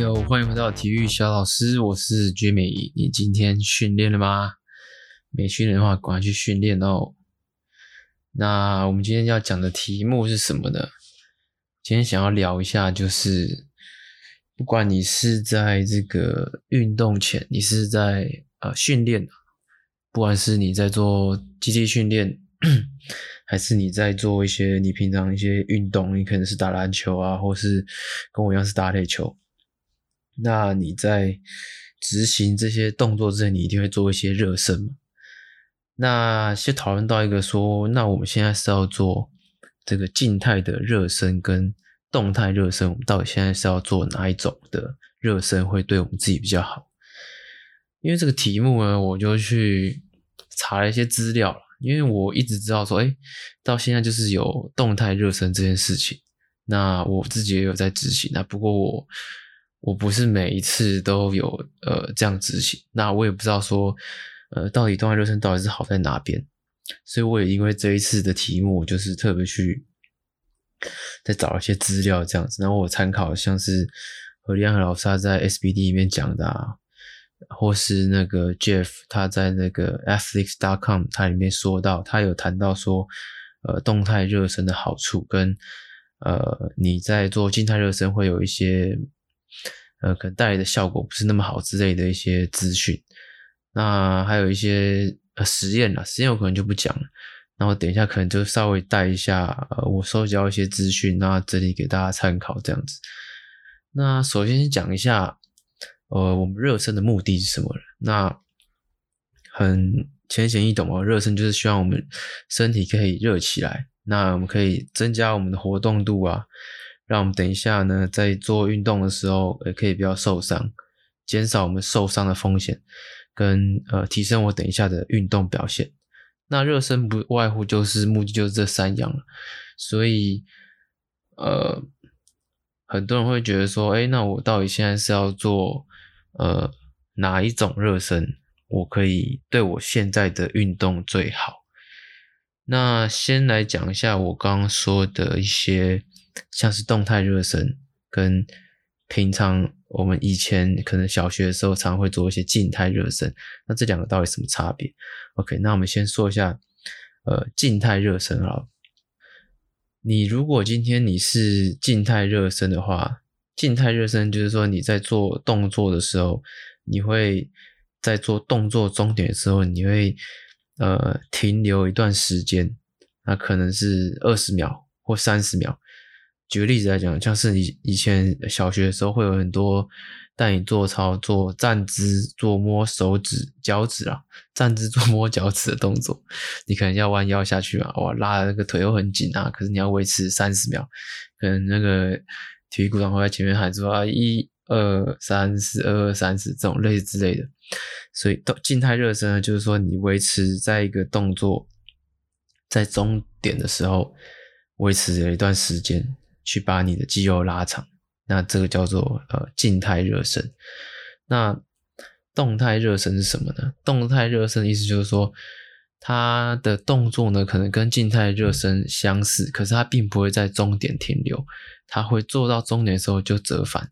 有欢迎回到体育小老师，我是 Jimmy。你今天训练了吗？没训练的话，赶快去训练哦。那我们今天要讲的题目是什么呢？今天想要聊一下，就是不管你是在这个运动前，你是在呃训练，不管是你在做机器训练，还是你在做一些你平常一些运动，你可能是打篮球啊，或是跟我一样是打垒球。那你在执行这些动作之前，你一定会做一些热身嘛？那先讨论到一个说，那我们现在是要做这个静态的热身跟动态热身，我们到底现在是要做哪一种的热身会对我们自己比较好？因为这个题目呢，我就去查了一些资料，因为我一直知道说，哎，到现在就是有动态热身这件事情，那我自己也有在执行，那不过我。我不是每一次都有呃这样执行，那我也不知道说呃到底动态热身到底是好在哪边，所以我也因为这一次的题目，我就是特别去再找一些资料这样子，然后我参考像是何立安老师他在 SBD 里面讲的啊，或是那个 Jeff 他在那个 Athletics.com 他里面说到，他有谈到说呃动态热身的好处跟呃你在做静态热身会有一些。呃，可能带来的效果不是那么好之类的一些资讯，那还有一些呃实验啦，实验我可能就不讲了。那我等一下可能就稍微带一下，呃，我收集到一些资讯，那这里给大家参考这样子。那首先讲一下，呃，我们热身的目的是什么？那很浅显易懂啊，热身就是希望我们身体可以热起来，那我们可以增加我们的活动度啊。让我们等一下呢，在做运动的时候，也可以不要受伤，减少我们受伤的风险，跟呃提升我等一下的运动表现。那热身不外乎就是目的就是这三样了，所以呃很多人会觉得说，哎，那我到底现在是要做呃哪一种热身，我可以对我现在的运动最好？那先来讲一下我刚刚说的一些。像是动态热身，跟平常我们以前可能小学的时候常会做一些静态热身，那这两个到底什么差别？OK，那我们先说一下，呃，静态热身啊。你如果今天你是静态热身的话，静态热身就是说你在做动作的时候，你会在做动作终点的时候，你会呃停留一段时间，那可能是二十秒或三十秒。举个例子来讲，像是以以前小学的时候，会有很多带你做操作站姿、做摸手指、脚趾啊，站姿做摸脚趾的动作，你可能要弯腰下去嘛，哇，拉的那个腿又很紧啊，可是你要维持三十秒，可能那个体育股长会在前面喊说啊，一二三四，二二三四这种类似之类的，所以动静态热身呢，就是说你维持在一个动作在终点的时候，维持了一段时间。去把你的肌肉拉长，那这个叫做呃静态热身。那动态热身是什么呢？动态热身的意思就是说，它的动作呢可能跟静态热身相似，可是它并不会在终点停留，它会做到终点的时候就折返。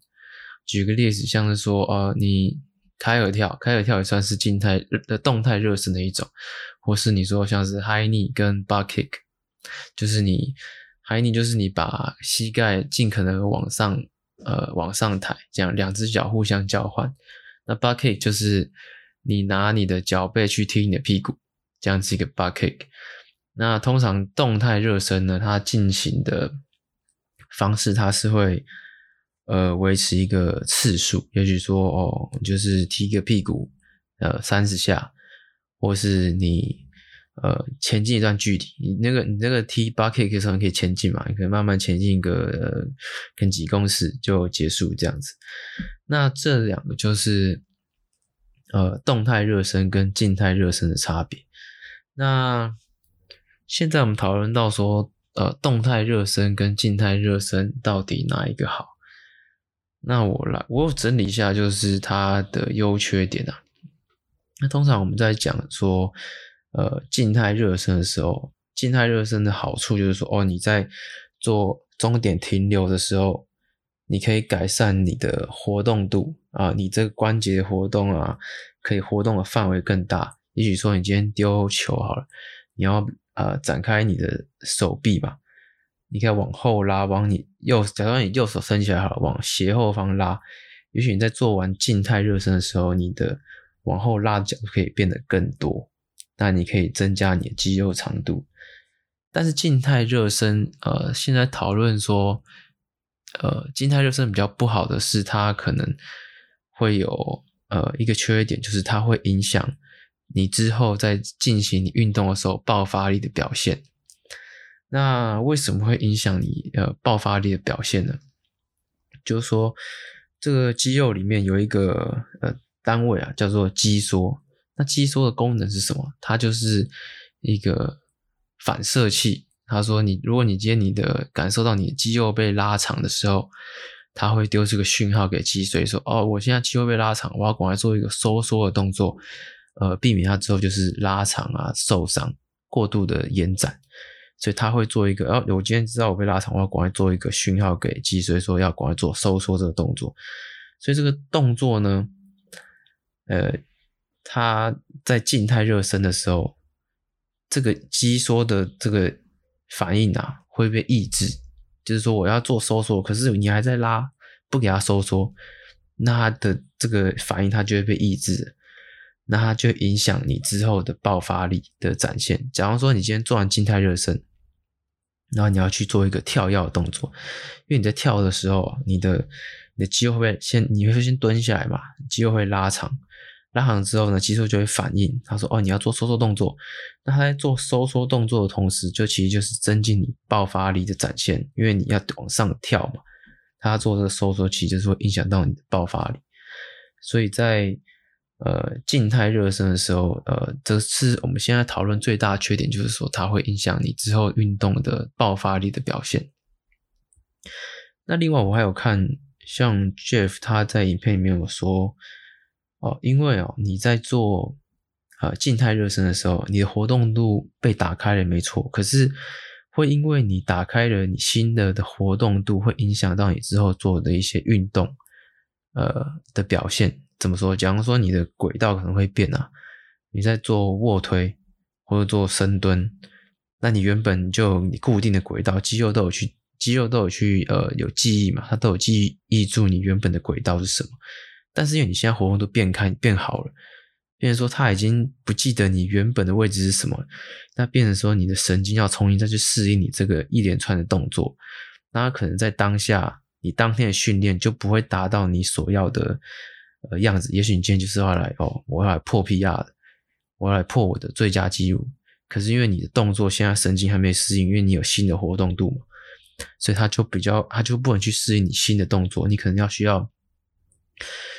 举个例子，像是说呃你开合跳，开合跳也算是静态的动态热身的一种，或是你说像是 high knee 跟 butt kick，就是你。High knee 就是你把膝盖尽可能往上，呃，往上抬，这样两只脚互相交换。那 butt kick 就是你拿你的脚背去踢你的屁股，这样是一个 butt kick。那通常动态热身呢，它进行的方式，它是会呃维持一个次数，也许说哦，就是踢个屁股，呃，三十下，或是你。呃，前进一段距离，你那个你那个踢 butt kick 的时候你可以前进嘛，你可以慢慢前进一个，跟几公尺就结束这样子。那这两个就是呃动态热身跟静态热身的差别。那现在我们讨论到说，呃，动态热身跟静态热身到底哪一个好？那我来，我整理一下，就是它的优缺点啊。那通常我们在讲说。呃，静态热身的时候，静态热身的好处就是说，哦，你在做终点停留的时候，你可以改善你的活动度啊，你这个关节活动啊，可以活动的范围更大。也许说你今天丢球好了，你要呃展开你的手臂吧，你可以往后拉，往你右，假装你右手伸起来好了，往斜后方拉。也许你在做完静态热身的时候，你的往后拉的角度可以变得更多，那你可以增加你的肌肉长度。但是静态热身，呃，现在讨论说，呃，静态热身比较不好的是，它可能会有呃一个缺点，就是它会影响你之后在进行你运动的时候爆发力的表现。那为什么会影响你呃爆发力的表现呢？就是说，这个肌肉里面有一个呃单位啊，叫做肌梭。那肌梭的功能是什么？它就是一个。反射器，他说你，如果你今天你的感受到你肌肉被拉长的时候，它会丢这个讯号给脊髓说，哦，我现在肌肉被拉长，我要赶快做一个收缩的动作，呃，避免它之后就是拉长啊、受伤、过度的延展，所以他会做一个，哦，我今天知道我被拉长，我要赶快做一个讯号给脊髓说要赶快做收缩这个动作，所以这个动作呢，呃，它在静态热身的时候。这个肌缩的这个反应啊，会被抑制。就是说，我要做收缩，可是你还在拉，不给它收缩，那它的这个反应它就会被抑制，那它就影响你之后的爆发力的展现。假如说你今天做完静态热身，然后你要去做一个跳跃的动作，因为你在跳的时候，你的你的肌肉会先，你会先蹲下来嘛，肌肉会拉长。拉长之后呢，肌肉就会反应。他说：“哦，你要做收缩动作。”那他在做收缩动作的同时，就其实就是增进你爆发力的展现，因为你要往上跳嘛。他做这个收缩，其实就是会影响到你的爆发力。所以在呃静态热身的时候，呃，这是我们现在讨论最大的缺点，就是说它会影响你之后运动的爆发力的表现。那另外我还有看，像 Jeff 他在影片里面有说。哦，因为哦，你在做呃静态热身的时候，你的活动度被打开了，没错。可是会因为你打开了你新的的活动度，会影响到你之后做的一些运动呃的表现。怎么说？假如说你的轨道可能会变啊，你在做卧推或者做深蹲，那你原本就你固定的轨道，肌肉都有去，肌肉都有去呃有记忆嘛，它都有记忆住你原本的轨道是什么。但是因为你现在活动度变开变好了，变成说他已经不记得你原本的位置是什么，那变成说你的神经要重新再去适应你这个一连串的动作，那可能在当下你当天的训练就不会达到你所要的呃样子。也许你今天就是要来哦，我要来破 PR 的，我要来破我的最佳纪录。可是因为你的动作现在神经还没适应，因为你有新的活动度嘛，所以他就比较他就不能去适应你新的动作，你可能要需要。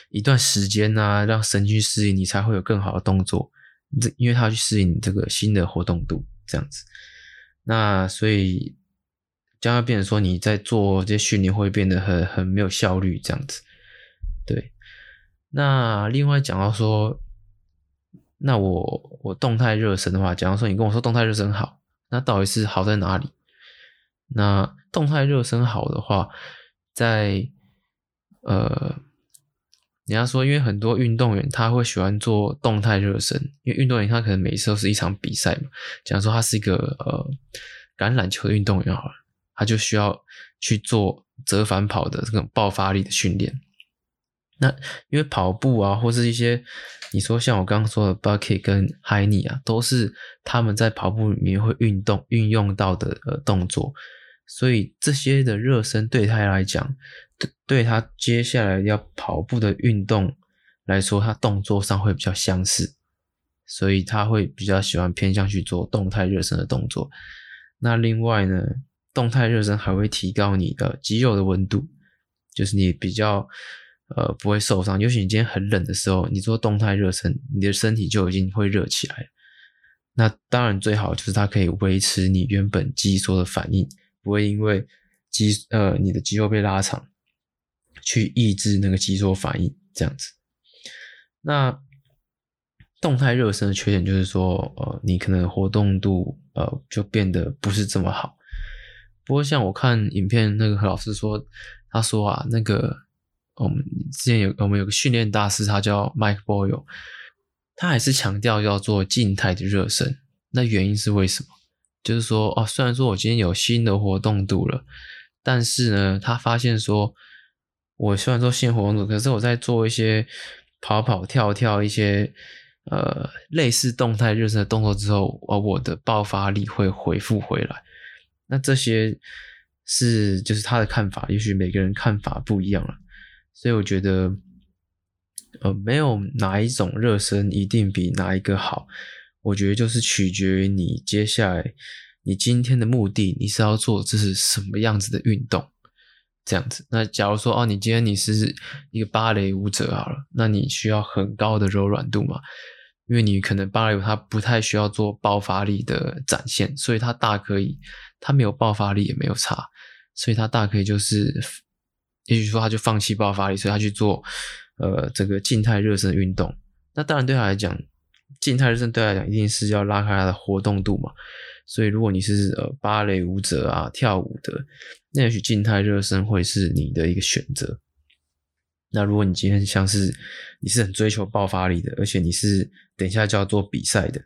一段时间呢、啊，让神经适应，你才会有更好的动作。这因为它要去适应你这个新的活动度，这样子。那所以将要变成说，你在做这些训练会变得很很没有效率，这样子。对。那另外讲到说，那我我动态热身的话，假如说你跟我说动态热身好，那到底是好在哪里？那动态热身好的话，在呃。人家说，因为很多运动员他会喜欢做动态热身，因为运动员他可能每一次都是一场比赛嘛。假如说他是一个呃橄榄球的运动员好了，他就需要去做折返跑的这种爆发力的训练。那因为跑步啊，或是一些你说像我刚刚说的 bucket 跟 high knee 啊，都是他们在跑步里面会运动运用到的呃动作，所以这些的热身对他来讲。对，对他接下来要跑步的运动来说，他动作上会比较相似，所以他会比较喜欢偏向去做动态热身的动作。那另外呢，动态热身还会提高你的肌肉的温度，就是你比较呃不会受伤。尤其你今天很冷的时候，你做动态热身，你的身体就已经会热起来。那当然最好就是它可以维持你原本肌缩的反应，不会因为肌呃你的肌肉被拉长。去抑制那个肌梭反应，这样子。那动态热身的缺点就是说，呃，你可能活动度呃就变得不是这么好。不过像我看影片那个何老师说，他说啊，那个我们之前有我们有个训练大师，他叫 Mike Boyle，他还是强调要做静态的热身。那原因是为什么？就是说哦，虽然说我今天有新的活动度了，但是呢，他发现说，我虽然说新活动，可是我在做一些跑跑跳跳一些呃类似动态热身的动作之后，哦，我的爆发力会恢复回来。那这些是就是他的看法，也许每个人看法不一样了，所以我觉得呃，没有哪一种热身一定比哪一个好。我觉得就是取决于你接下来你今天的目的，你是要做这是什么样子的运动，这样子。那假如说哦，你今天你是一个芭蕾舞者好了，那你需要很高的柔软度嘛，因为你可能芭蕾舞它不太需要做爆发力的展现，所以它大可以，它没有爆发力也没有差，所以它大可以就是，也许说他就放弃爆发力，所以他去做呃这个静态热身运动。那当然对他来讲。静态热身对他来讲，一定是要拉开他的活动度嘛。所以，如果你是呃芭蕾舞者啊，跳舞的，那也许静态热身会是你的一个选择。那如果你今天像是你是很追求爆发力的，而且你是等一下就要做比赛的，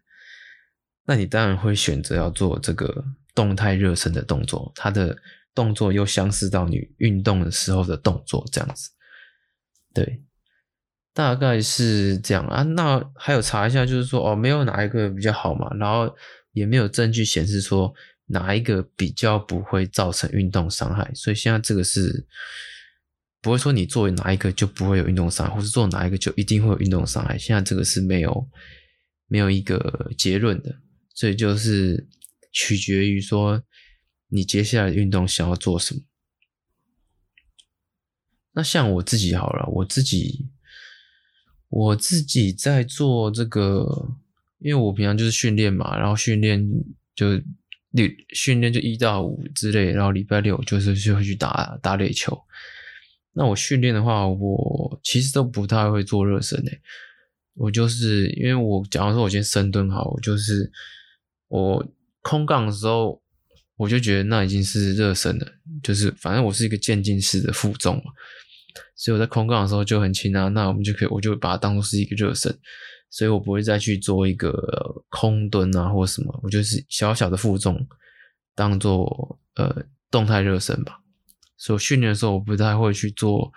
那你当然会选择要做这个动态热身的动作。它的动作又相似到你运动的时候的动作这样子，对。大概是这样啊，那还有查一下，就是说哦，没有哪一个比较好嘛，然后也没有证据显示说哪一个比较不会造成运动伤害，所以现在这个是不会说你做哪一个就不会有运动伤害，或是做哪一个就一定会有运动伤害，现在这个是没有没有一个结论的，所以就是取决于说你接下来运动想要做什么。那像我自己好了，我自己。我自己在做这个，因为我平常就是训练嘛，然后训练就六训练就一到五之类，然后礼拜六就是就会去打打垒球。那我训练的话，我其实都不太会做热身诶。我就是因为我假如说我先深蹲好，我就是我空杠的时候，我就觉得那已经是热身了，就是反正我是一个渐进式的负重嘛。所以我在空杠的时候就很轻啊，那我们就可以，我就把它当做是一个热身，所以我不会再去做一个空蹲啊或什么，我就是小小的负重当做呃动态热身吧。所以训练的时候我不太会去做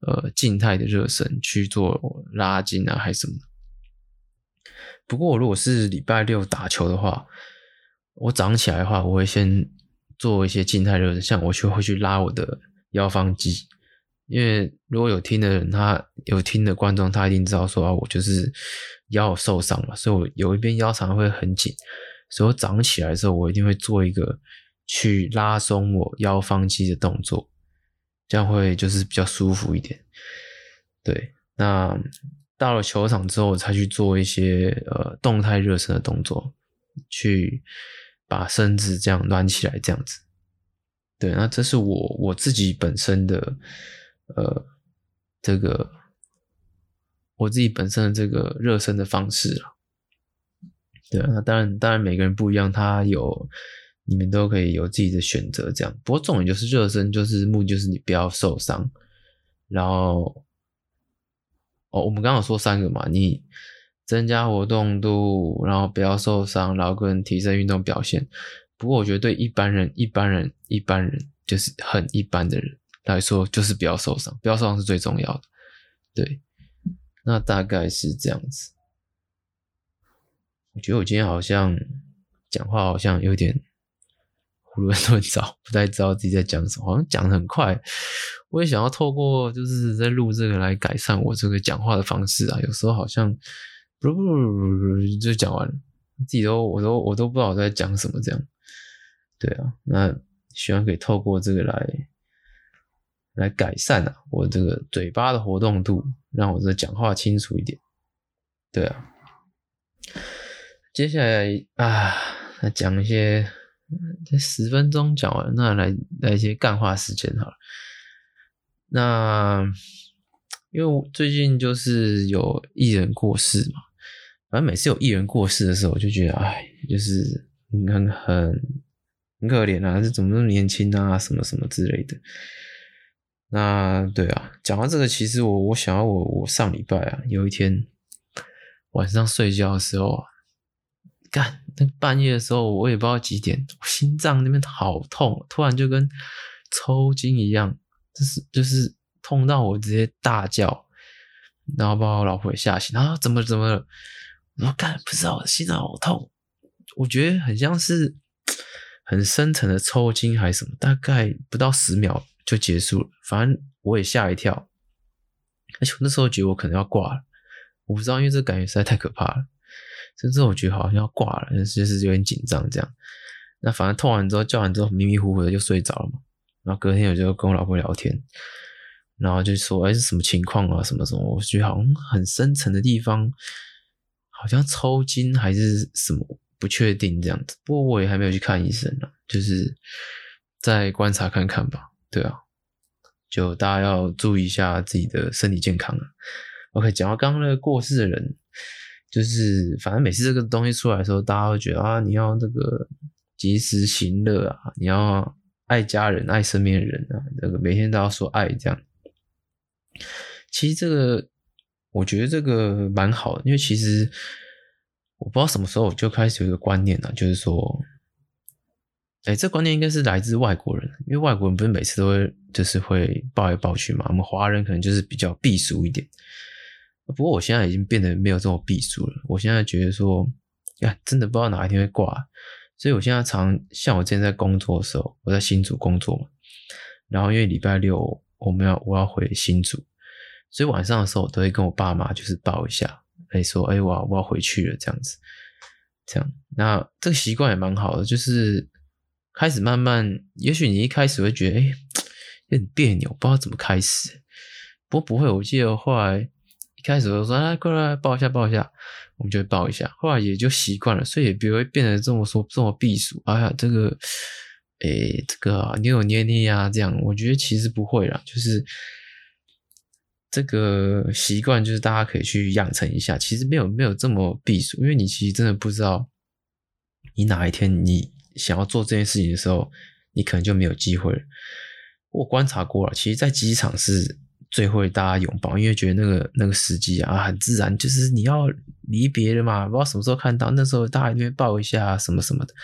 呃静态的热身，去做拉筋啊还是什么。不过我如果是礼拜六打球的话，我早上起来的话，我会先做一些静态热身，像我就会去拉我的腰方肌。因为如果有听的人，他有听的观众，他一定知道说啊，我就是腰受伤了，所以我有一边腰常常会很紧，所以我早上起来的时候，我一定会做一个去拉松我腰方肌的动作，这样会就是比较舒服一点。对，那到了球场之后，我才去做一些呃动态热身的动作，去把身子这样暖起来，这样子。对，那这是我我自己本身的。呃，这个我自己本身的这个热身的方式了，对，那当然，当然每个人不一样，他有你们都可以有自己的选择，这样。不过重点就是热身，就是目的就是你不要受伤。然后，哦，我们刚刚说三个嘛，你增加活动度，然后不要受伤，然后跟提升运动表现。不过我觉得对一般人、一般人、一般人，就是很一般的人。来说就是不要受伤，不要受伤是最重要的。对，那大概是这样子。我觉得我今天好像讲话好像有点囫囵吞枣，不太知道自己在讲什么，好像讲的很快。我也想要透过就是在录这个来改善我这个讲话的方式啊，有时候好像不不不不就讲完了，自己都我都我都不知道我在讲什么这样。对啊，那希望可以透过这个来。来改善啊，我这个嘴巴的活动度，让我这讲话清楚一点。对啊，接下来啊，来讲一些，这十分钟讲完，那来来一些干话时间好了。那因为最近就是有艺人过世嘛，反正每次有艺人过世的时候，我就觉得哎，就是很很很可怜啊，这怎么那么年轻啊，什么什么之类的。那对啊，讲到这个，其实我我想要我我上礼拜啊，有一天晚上睡觉的时候啊，干那半夜的时候，我也不知道几点，心脏那边好痛，突然就跟抽筋一样，就是就是痛到我直接大叫，然后把我老婆也吓醒，然后怎么怎么了？我说干不知道，心脏好痛，我觉得很像是很深层的抽筋还是什么，大概不到十秒就结束了，反正我也吓一跳，而且我那时候觉得我可能要挂了，我不知道，因为这感觉实在太可怕了。甚至我觉得好像要挂了，就是有点紧张这样。那反正痛完之后叫完之后迷迷糊糊的就睡着了嘛。然后隔天我就跟我老婆聊天，然后就说：“哎，是什么情况啊？什么什么？”我觉得好像很深层的地方，好像抽筋还是什么，不确定这样子。不过我也还没有去看医生呢，就是再观察看看吧。对啊，就大家要注意一下自己的身体健康啊。OK，讲到刚刚那个过世的人。就是，反正每次这个东西出来的时候，大家会觉得啊，你要这个及时行乐啊，你要爱家人、爱身边的人啊，这个每天都要说爱这样。其实这个，我觉得这个蛮好的，因为其实我不知道什么时候我就开始有一个观念了，就是说，哎，这观念应该是来自外国人，因为外国人不是每次都会就是会抱来抱去嘛，我们华人可能就是比较避俗一点。不过我现在已经变得没有这么避俗了。我现在觉得说，呀，真的不知道哪一天会挂，所以我现在常像我之前在工作的时候，我在新竹工作嘛，然后因为礼拜六我们要我要回新竹，所以晚上的时候我都会跟我爸妈就是抱一下，哎说，哎我我要回去了这样子，这样，那这个习惯也蛮好的，就是开始慢慢，也许你一开始会觉得哎 有点别扭，不知道怎么开始，不过不会，我记得后来。一开始我说来过来抱一下抱一下，我们就会抱一下。后来也就习惯了，所以也不会变得这么说这么避暑。哎呀，这个，诶，这个扭扭捏捏啊，这样，我觉得其实不会啦。就是这个习惯，就是大家可以去养成一下。其实没有没有这么避暑，因为你其实真的不知道，你哪一天你想要做这件事情的时候，你可能就没有机会了。我观察过了，其实，在机场是。最会大家拥抱，因为觉得那个那个时机啊很自然，就是你要离别了嘛，不知道什么时候看到，那时候大家一定会抱一下什么什么的。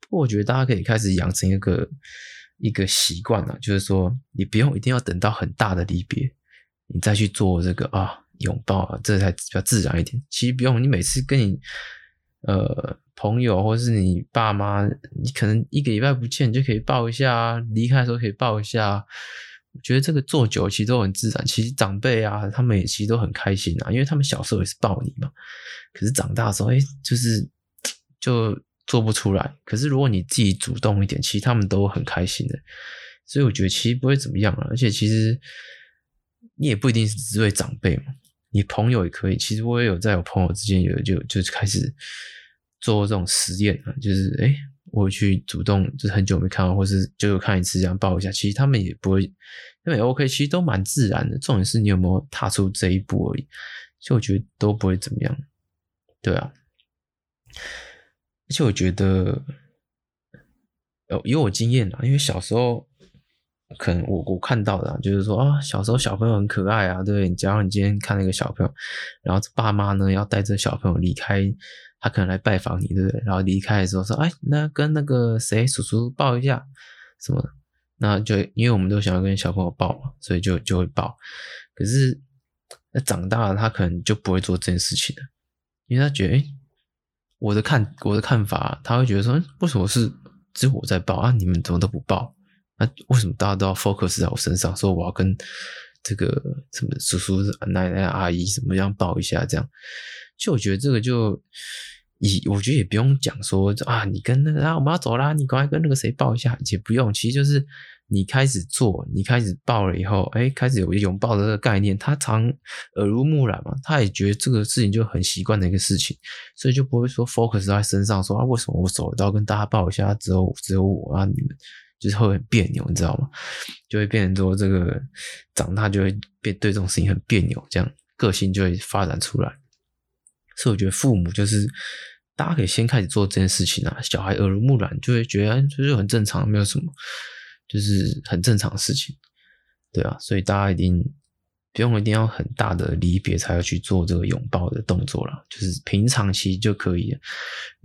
不过我觉得大家可以开始养成一个一个习惯了，就是说你不用一定要等到很大的离别，你再去做这个啊拥抱啊，这才比较自然一点。其实不用，你每次跟你呃朋友或是你爸妈，你可能一个礼拜不见，你就可以抱一下啊，离开的时候可以抱一下啊。我觉得这个做久其实都很自然，其实长辈啊，他们也其实都很开心啊，因为他们小时候也是抱你嘛。可是长大的时候，哎，就是就做不出来。可是如果你自己主动一点，其实他们都很开心的。所以我觉得其实不会怎么样啊。而且其实你也不一定是只对长辈嘛，你朋友也可以。其实我也有在我朋友之间有就就开始做这种实验啊，就是哎。我去主动，就是很久没看到，或是就看一次这样抱一下，其实他们也不会，他们也 OK，其实都蛮自然的。重点是你有没有踏出这一步而已，所以我觉得都不会怎么样。对啊，而且我觉得，有有我经验啊，因为小时候可能我我看到的，就是说啊，小时候小朋友很可爱啊，对，假如你今天看那个小朋友，然后爸妈呢要带着小朋友离开。他可能来拜访你，对不对？然后离开的时候说：“哎，那跟那个谁叔叔抱一下，什么？”那就因为我们都想要跟小朋友抱嘛，所以就就会抱。可是那长大了，他可能就不会做这件事情了，因为他觉得，哎，我的看我的看法，他会觉得说：“为什么是只有我在抱啊？你们怎么都不抱？那为什么大家都要 focus 在我身上，说我要跟这个什么叔叔、奶奶、阿姨什么样抱一下？这样？”就我觉得这个就，以我觉得也不用讲说啊，你跟那个啊，我们要走啦，你赶快跟那个谁抱一下，也不用。其实就是你开始做，你开始抱了以后，哎，开始有拥抱的这个概念，他常耳濡目染嘛，他也觉得这个事情就很习惯的一个事情，所以就不会说 focus 在身上，说啊，为什么我走到跟大家抱一下，只有只有我啊，你们就是会很别扭，你知道吗？就会变成说这个长大就会变对这种事情很别扭，这样个性就会发展出来。所以我觉得父母就是大家可以先开始做这件事情啊，小孩耳濡目染就会觉得这就很正常，没有什么，就是很正常的事情。对啊，所以大家一定不用一定要很大的离别才要去做这个拥抱的动作了，就是平常期就可以了。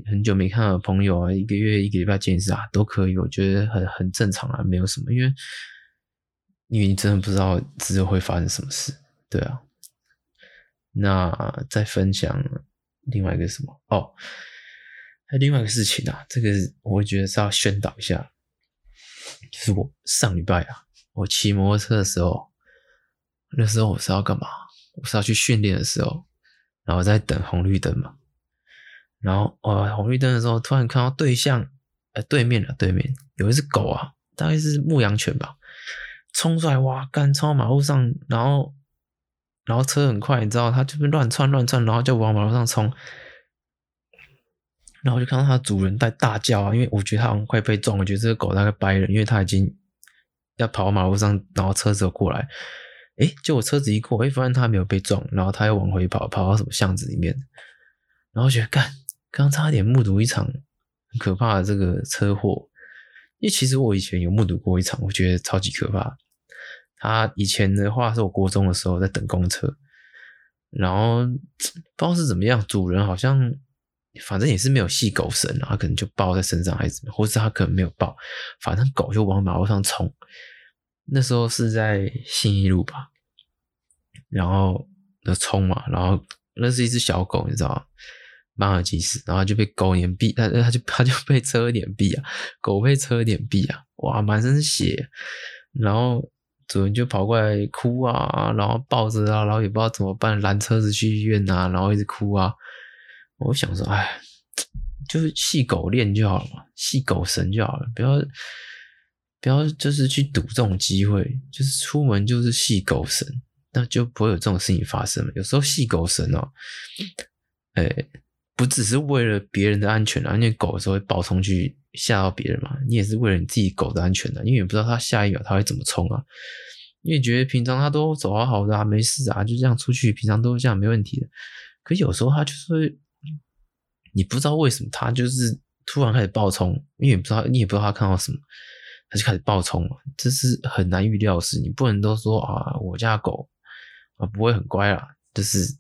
很久没看到朋友啊，一个月一个礼拜见一次啊，都可以，我觉得很很正常啊，没有什么，因为因为你真的不知道之后会发生什么事，对啊。那再分享另外一个什么哦，还有另外一个事情啊，这个我觉得是要宣导一下，就是我上礼拜啊。我骑摩托车的时候，那时候我是要干嘛？我是要去训练的时候，然后在等红绿灯嘛。然后哦，红绿灯的时候，突然看到对向，呃，对面的对面有一只狗啊，大概是牧羊犬吧，冲出来哇，干冲到马路上，然后然后车很快，你知道，它就乱窜乱窜，然后就往马路上冲。然后我就看到它主人在大叫啊，因为我觉得它好像快被撞，我觉得这个狗大概掰了，因为它已经。要跑马路上，然后车子过来，诶，就我车子一过，诶，发现他没有被撞，然后他又往回跑，跑到什么巷子里面，然后觉得干，刚差点目睹一场很可怕的这个车祸，因为其实我以前有目睹过一场，我觉得超级可怕。他以前的话是我国中的时候在等公车，然后不知道是怎么样，主人好像。反正也是没有系狗绳，然后可能就抱在身上还是怎么，或是他可能没有抱，反正狗就往马路上冲。那时候是在信义路吧，然后那冲嘛，然后那是一只小狗，你知道吗？马尔济斯，然后就被狗碾毙，它它就它就被车碾毙啊，狗被车碾毙啊，哇，满身是血，然后主人就跑过来哭啊，然后抱着啊，然后也不知道怎么办，拦车子去医院啊，然后一直哭啊。我想说，哎，就是系狗链就好了嘛，系狗绳就好了，不要不要就是去赌这种机会，就是出门就是系狗绳，那就不会有这种事情发生了。有时候系狗绳哦，哎，不只是为了别人的安全啊，因为狗有时候会暴冲去吓到别人嘛，你也是为了你自己狗的安全的，因为你不知道它下一秒它会怎么冲啊，因为觉得平常它都走好好的啊，没事啊，就这样出去，平常都是这样没问题的，可有时候它就是。你不知道为什么它就是突然开始暴冲，因为不知道，你也不知道它看到什么，他就开始暴冲了。这是很难预料的事，你不能都说啊，我家狗啊不会很乖啦，就是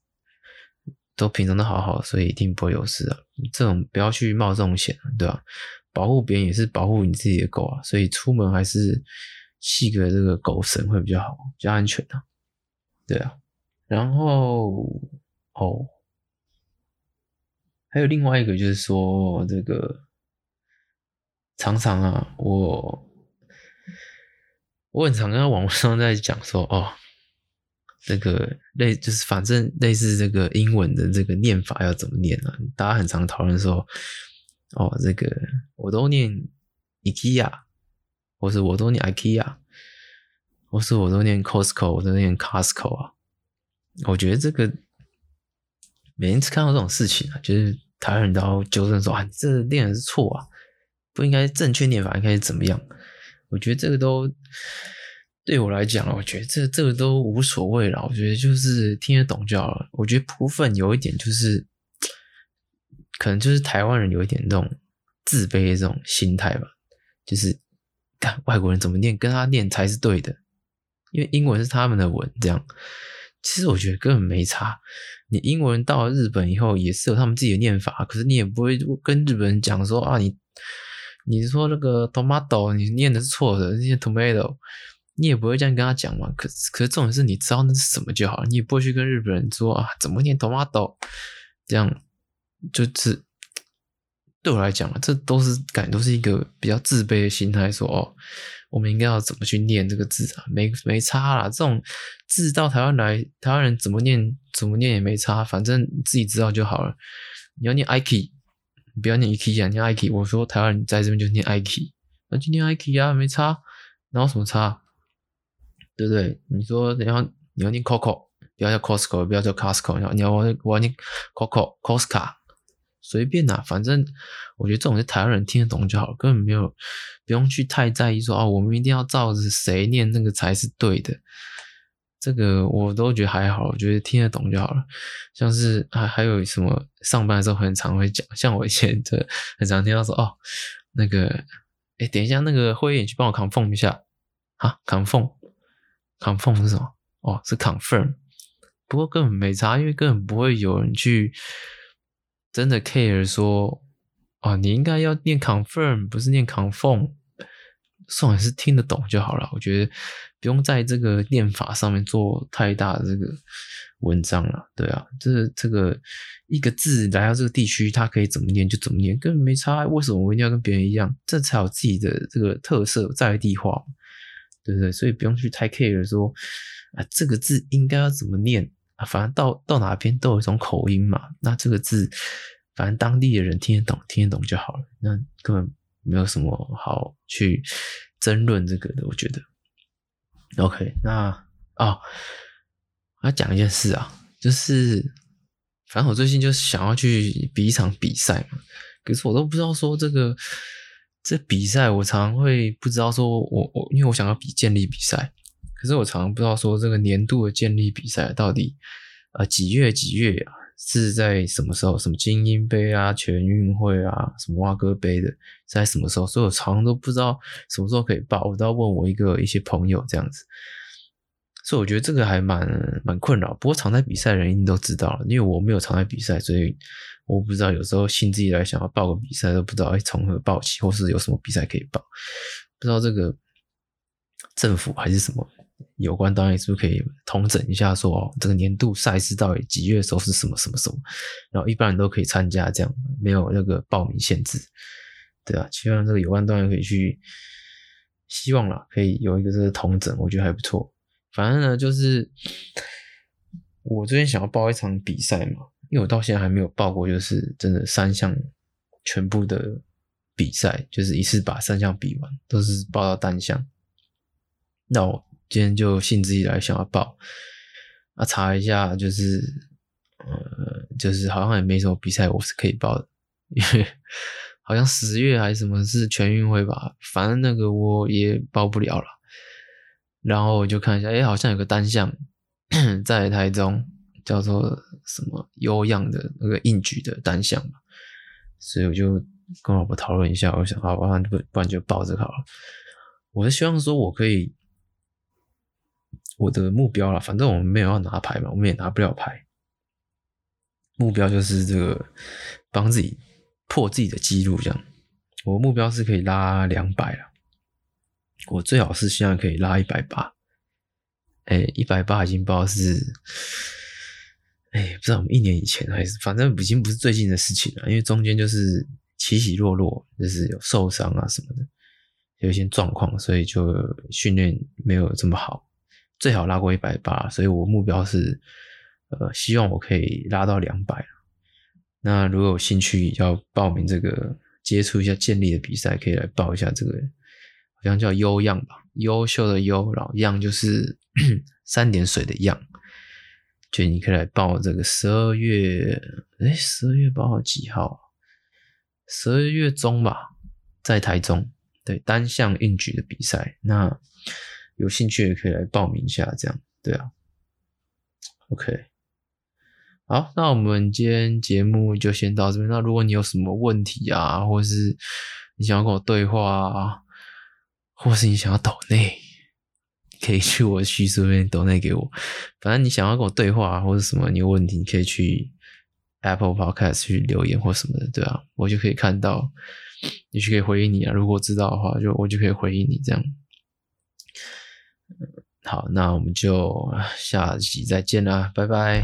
都平常都好好，所以一定不会有事啊。这种不要去冒这种险，对吧？保护别人也是保护你自己的狗啊，所以出门还是系个这个狗绳会比较好，比较安全啊。对啊，然后哦。还有另外一个就是说，这个常常啊，我我很常跟网络上在讲说，哦，这个类就是反正类似这个英文的这个念法要怎么念啊？大家很常讨论说，哦，这个我都念 IKEA，或是我都念 IKEA，或是我都念 Costco，我都念 Costco 啊。我觉得这个。每一次看到这种事情啊，就是台湾人都要纠正说啊，这念的是错啊，不应该正确念法应该是怎么样？我觉得这个都对我来讲，我觉得这这个都无所谓了。我觉得就是听得懂就好了。我觉得部分有一点就是，可能就是台湾人有一点那种自卑的这种心态吧，就是看外国人怎么念，跟他念才是对的，因为英文是他们的文，这样。其实我觉得根本没差。你英文到了日本以后，也是有他们自己的念法，可是你也不会跟日本人讲说啊，你你说那个 tomato，你念的是错的，那些 tomato，你也不会这样跟他讲嘛。可可是重点是你知道那是什么就好了，你也不会去跟日本人说啊，怎么念 tomato，这样就是对我来讲，这都是感觉都是一个比较自卑的心态，说哦。我们应该要怎么去念这个字啊？没没差啦，这种字到台湾来，台湾人怎么念怎么念也没差，反正自己知道就好了。你要念 Ike，不要念 IKEA，念 Ike。我说台湾人在这边就念 Ike，那就念 Ike 啊，没差。然后什么差？对不对？你说你要你要念 Coco，不要叫 Costco，不要叫 Costco，你要你要我我要念 Coco，Costco。随便呐，反正我觉得这种是台湾人听得懂就好，根本没有不用去太在意说啊，我们一定要照着谁念那个才是对的。这个我都觉得还好，我觉得听得懂就好了。像是还还有什么上班的时候很常会讲，像我以前的很常听到说哦，那个哎，等一下那个会议去帮我 confirm 一下啊，confirm？confirm 是什么？哦，是 confirm。不过根本没差，因为根本不会有人去真的 care 说，哦，你应该要念 confirm，不是念 confirm。送也是听得懂就好了，我觉得不用在这个念法上面做太大的这个文章了。对啊，这这个一个字来到这个地区，它可以怎么念就怎么念，根本没差。为什么我一定要跟别人一样？这才有自己的这个特色，在地化，对不对？所以不用去太 care 说啊，这个字应该要怎么念啊？反正到到哪边都有一种口音嘛。那这个字，反正当地的人听得懂，听得懂就好了。那根本。没有什么好去争论这个的，我觉得。OK，那哦，我要讲一件事啊，就是反正我最近就是想要去比一场比赛嘛，可是我都不知道说这个这比赛，我常常会不知道说我我因为我想要比建立比赛，可是我常常不知道说这个年度的建立比赛到底呃几月几月啊？是在什么时候？什么精英杯啊、全运会啊、什么蛙哥杯的，在什么时候？所以我常常都不知道什么时候可以报，我都要问我一个一些朋友这样子。所以我觉得这个还蛮蛮困扰。不过常在比赛的人一定都知道了，因为我没有常在比赛，所以我不知道有时候兴致一来想要报个比赛都不知道哎从何报起，或是有什么比赛可以报，不知道这个政府还是什么。有关单位是不是可以统整一下说，说这个年度赛事到底几月的时候是什么什么什么，然后一般人都可以参加，这样没有那个报名限制，对啊，希望这个有关单位可以去，希望啦，可以有一个这个统整，我觉得还不错。反正呢，就是我最近想要报一场比赛嘛，因为我到现在还没有报过，就是真的三项全部的比赛，就是一次把三项比完，都是报到单项，那我。今天就兴致一来想要报，啊，查一下就是，呃，就是好像也没什么比赛我是可以报的，因为好像十月还是什么是全运会吧，反正那个我也报不了了。然后我就看一下，哎，好像有个单项 在台中叫做什么优样的那个硬举的单项嘛，所以我就跟老婆讨论一下，我想好，不然不不然就报这个好了。我是希望说我可以。我的目标啦，反正我们没有要拿牌嘛，我们也拿不了牌。目标就是这个，帮自己破自己的记录，这样。我目标是可以拉两百了，我最好是现在可以拉一百八。哎，一百八已经不知道是，哎，不知道我们一年以前还是，反正已经不是最近的事情了，因为中间就是起起落落，就是有受伤啊什么的，有一些状况，所以就训练没有这么好。最好拉过一百八，所以我目标是，呃，希望我可以拉到两百。那如果有兴趣要报名这个接触一下建立的比赛，可以来报一下这个，好像叫优样吧，优秀的优，然后样就是 三点水的样，就你可以来报这个十二月，诶，十二月八号几号？十二月中吧，在台中，对，单项硬举的比赛，那。有兴趣也可以来报名一下，这样对啊。OK，好，那我们今天节目就先到这边。那如果你有什么问题啊，或者是你想要跟我对话啊，或是你想要抖内，可以去我的叙述那边抖内给我。反正你想要跟我对话啊，或者什么你有问题，你可以去 Apple Podcast 去留言或什么的，对啊，我就可以看到，也许可以回应你啊。如果知道的话，就我就可以回应你这样。好那我们就下期再见啦拜拜。